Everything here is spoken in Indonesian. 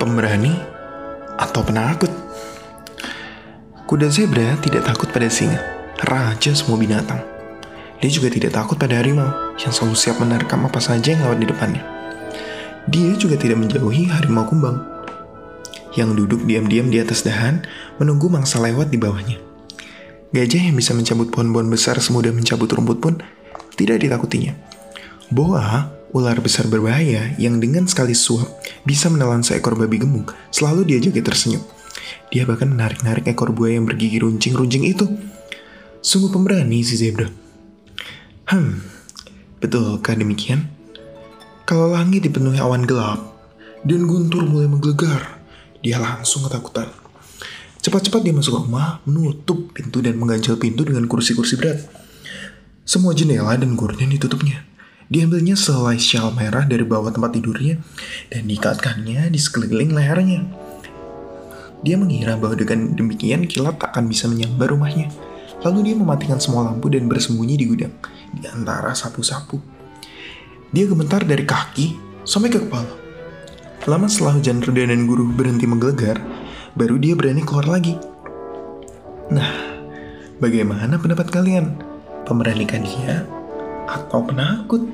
pemberani atau penakut. Kuda zebra tidak takut pada singa, raja semua binatang. Dia juga tidak takut pada harimau yang selalu siap menerkam apa saja yang lewat di depannya. Dia juga tidak menjauhi harimau kumbang yang duduk diam-diam di atas dahan menunggu mangsa lewat di bawahnya. Gajah yang bisa mencabut pohon-pohon besar semudah mencabut rumput pun tidak ditakutinya. Boa, ular besar berbahaya yang dengan sekali suap bisa menelan seekor babi gemuk, selalu dia jaga tersenyum. Dia bahkan menarik-narik ekor buaya yang bergigi runcing-runcing itu. Sungguh pemberani si zebra. Hmm, betulkah demikian? Kalau langit dipenuhi awan gelap dan guntur mulai menggelegar, dia langsung ketakutan. Cepat-cepat dia masuk rumah, menutup pintu dan mengganjal pintu dengan kursi-kursi berat. Semua jendela dan gorden ditutupnya. Diambilnya selai syal merah dari bawah tempat tidurnya dan diikatkannya di sekeliling lehernya. Dia mengira bahwa dengan demikian kilat akan bisa menyambar rumahnya. Lalu dia mematikan semua lampu dan bersembunyi di gudang, di antara sapu-sapu. Dia gemetar dari kaki sampai ke kepala. Lama setelah hujan reda dan guru berhenti menggelegar, baru dia berani keluar lagi. Nah, bagaimana pendapat kalian? Pemberanikan dia atau penakut?